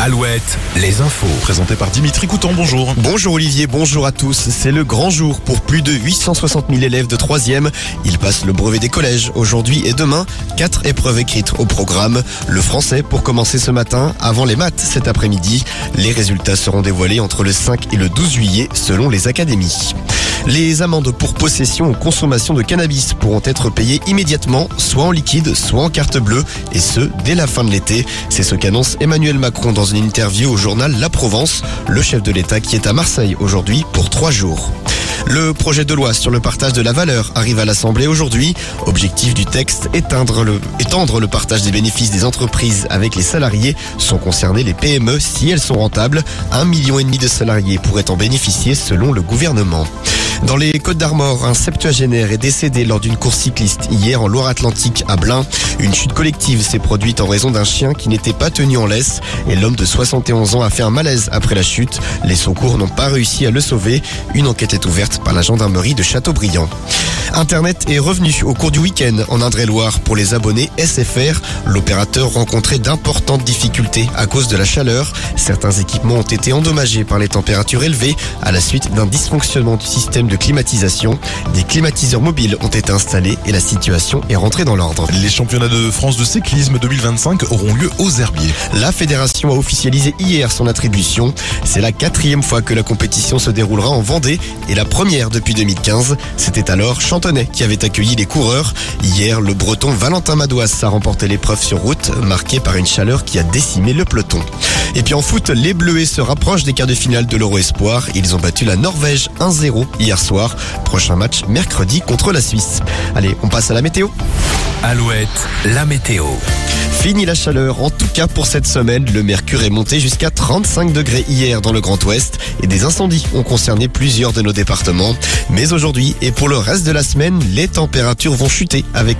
Alouette, les infos. Présenté par Dimitri Coutan, bonjour. Bonjour Olivier, bonjour à tous. C'est le grand jour pour plus de 860 000 élèves de 3e. Ils passent le brevet des collèges aujourd'hui et demain. Quatre épreuves écrites au programme. Le français pour commencer ce matin, avant les maths cet après-midi. Les résultats seront dévoilés entre le 5 et le 12 juillet selon les académies. Les amendes pour possession ou consommation de cannabis pourront être payées immédiatement, soit en liquide, soit en carte bleue, et ce, dès la fin de l'été. C'est ce qu'annonce Emmanuel Macron dans une interview au journal La Provence, le chef de l'État qui est à Marseille aujourd'hui pour trois jours. Le projet de loi sur le partage de la valeur arrive à l'Assemblée aujourd'hui. Objectif du texte, étendre le partage des bénéfices des entreprises avec les salariés. Sont concernés les PME si elles sont rentables. Un million et demi de salariés pourraient en bénéficier selon le gouvernement. Dans les Côtes d'Armor, un septuagénaire est décédé lors d'une course cycliste hier en Loire-Atlantique à Blain. Une chute collective s'est produite en raison d'un chien qui n'était pas tenu en laisse et l'homme de 71 ans a fait un malaise après la chute. Les secours n'ont pas réussi à le sauver. Une enquête est ouverte par la gendarmerie de Châteaubriand. Internet est revenu au cours du week-end en Indre-et-Loire pour les abonnés SFR. L'opérateur rencontrait d'importantes difficultés à cause de la chaleur. Certains équipements ont été endommagés par les températures élevées à la suite d'un dysfonctionnement du système de climatisation. Des climatiseurs mobiles ont été installés et la situation est rentrée dans l'ordre. Les championnats de France de cyclisme 2025 auront lieu aux Herbiers. La fédération a officialisé hier son attribution. C'est la quatrième fois que la compétition se déroulera en Vendée et la première depuis 2015. C'était alors Qui avait accueilli les coureurs. Hier, le breton Valentin Madouas a remporté l'épreuve sur route, marquée par une chaleur qui a décimé le peloton. Et puis en foot, les Bleuets se rapprochent des quarts de finale de l'Euro Espoir. Ils ont battu la Norvège 1-0 hier soir. Prochain match mercredi contre la Suisse. Allez, on passe à la météo. Alouette, la météo. Fini la chaleur, en tout cas pour cette semaine. Le mercure est monté jusqu'à 35 degrés hier dans le Grand Ouest et des incendies ont concerné plusieurs de nos départements. Mais aujourd'hui et pour le reste de la semaine, les températures vont chuter avec